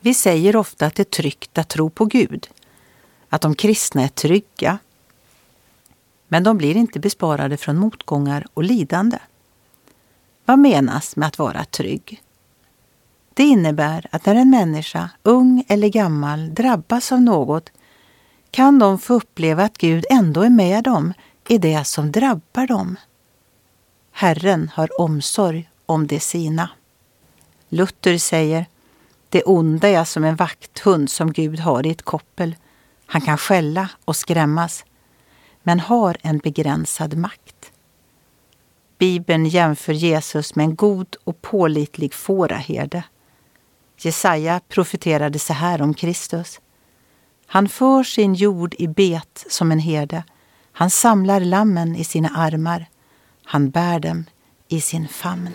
Vi säger ofta att det är tryggt att tro på Gud, att de kristna är trygga. Men de blir inte besparade från motgångar och lidande. Vad menas med att vara trygg? Det innebär att när en människa, ung eller gammal, drabbas av något kan de få uppleva att Gud ändå är med dem i det som drabbar dem. Herren har omsorg om det sina. Luther säger det onda är som en vakthund som Gud har i ett koppel. Han kan skälla och skrämmas, men har en begränsad makt. Bibeln jämför Jesus med en god och pålitlig fåraherde. Jesaja profeterade så här om Kristus. Han för sin jord i bet som en herde. Han samlar lammen i sina armar. Han bär dem i sin famn.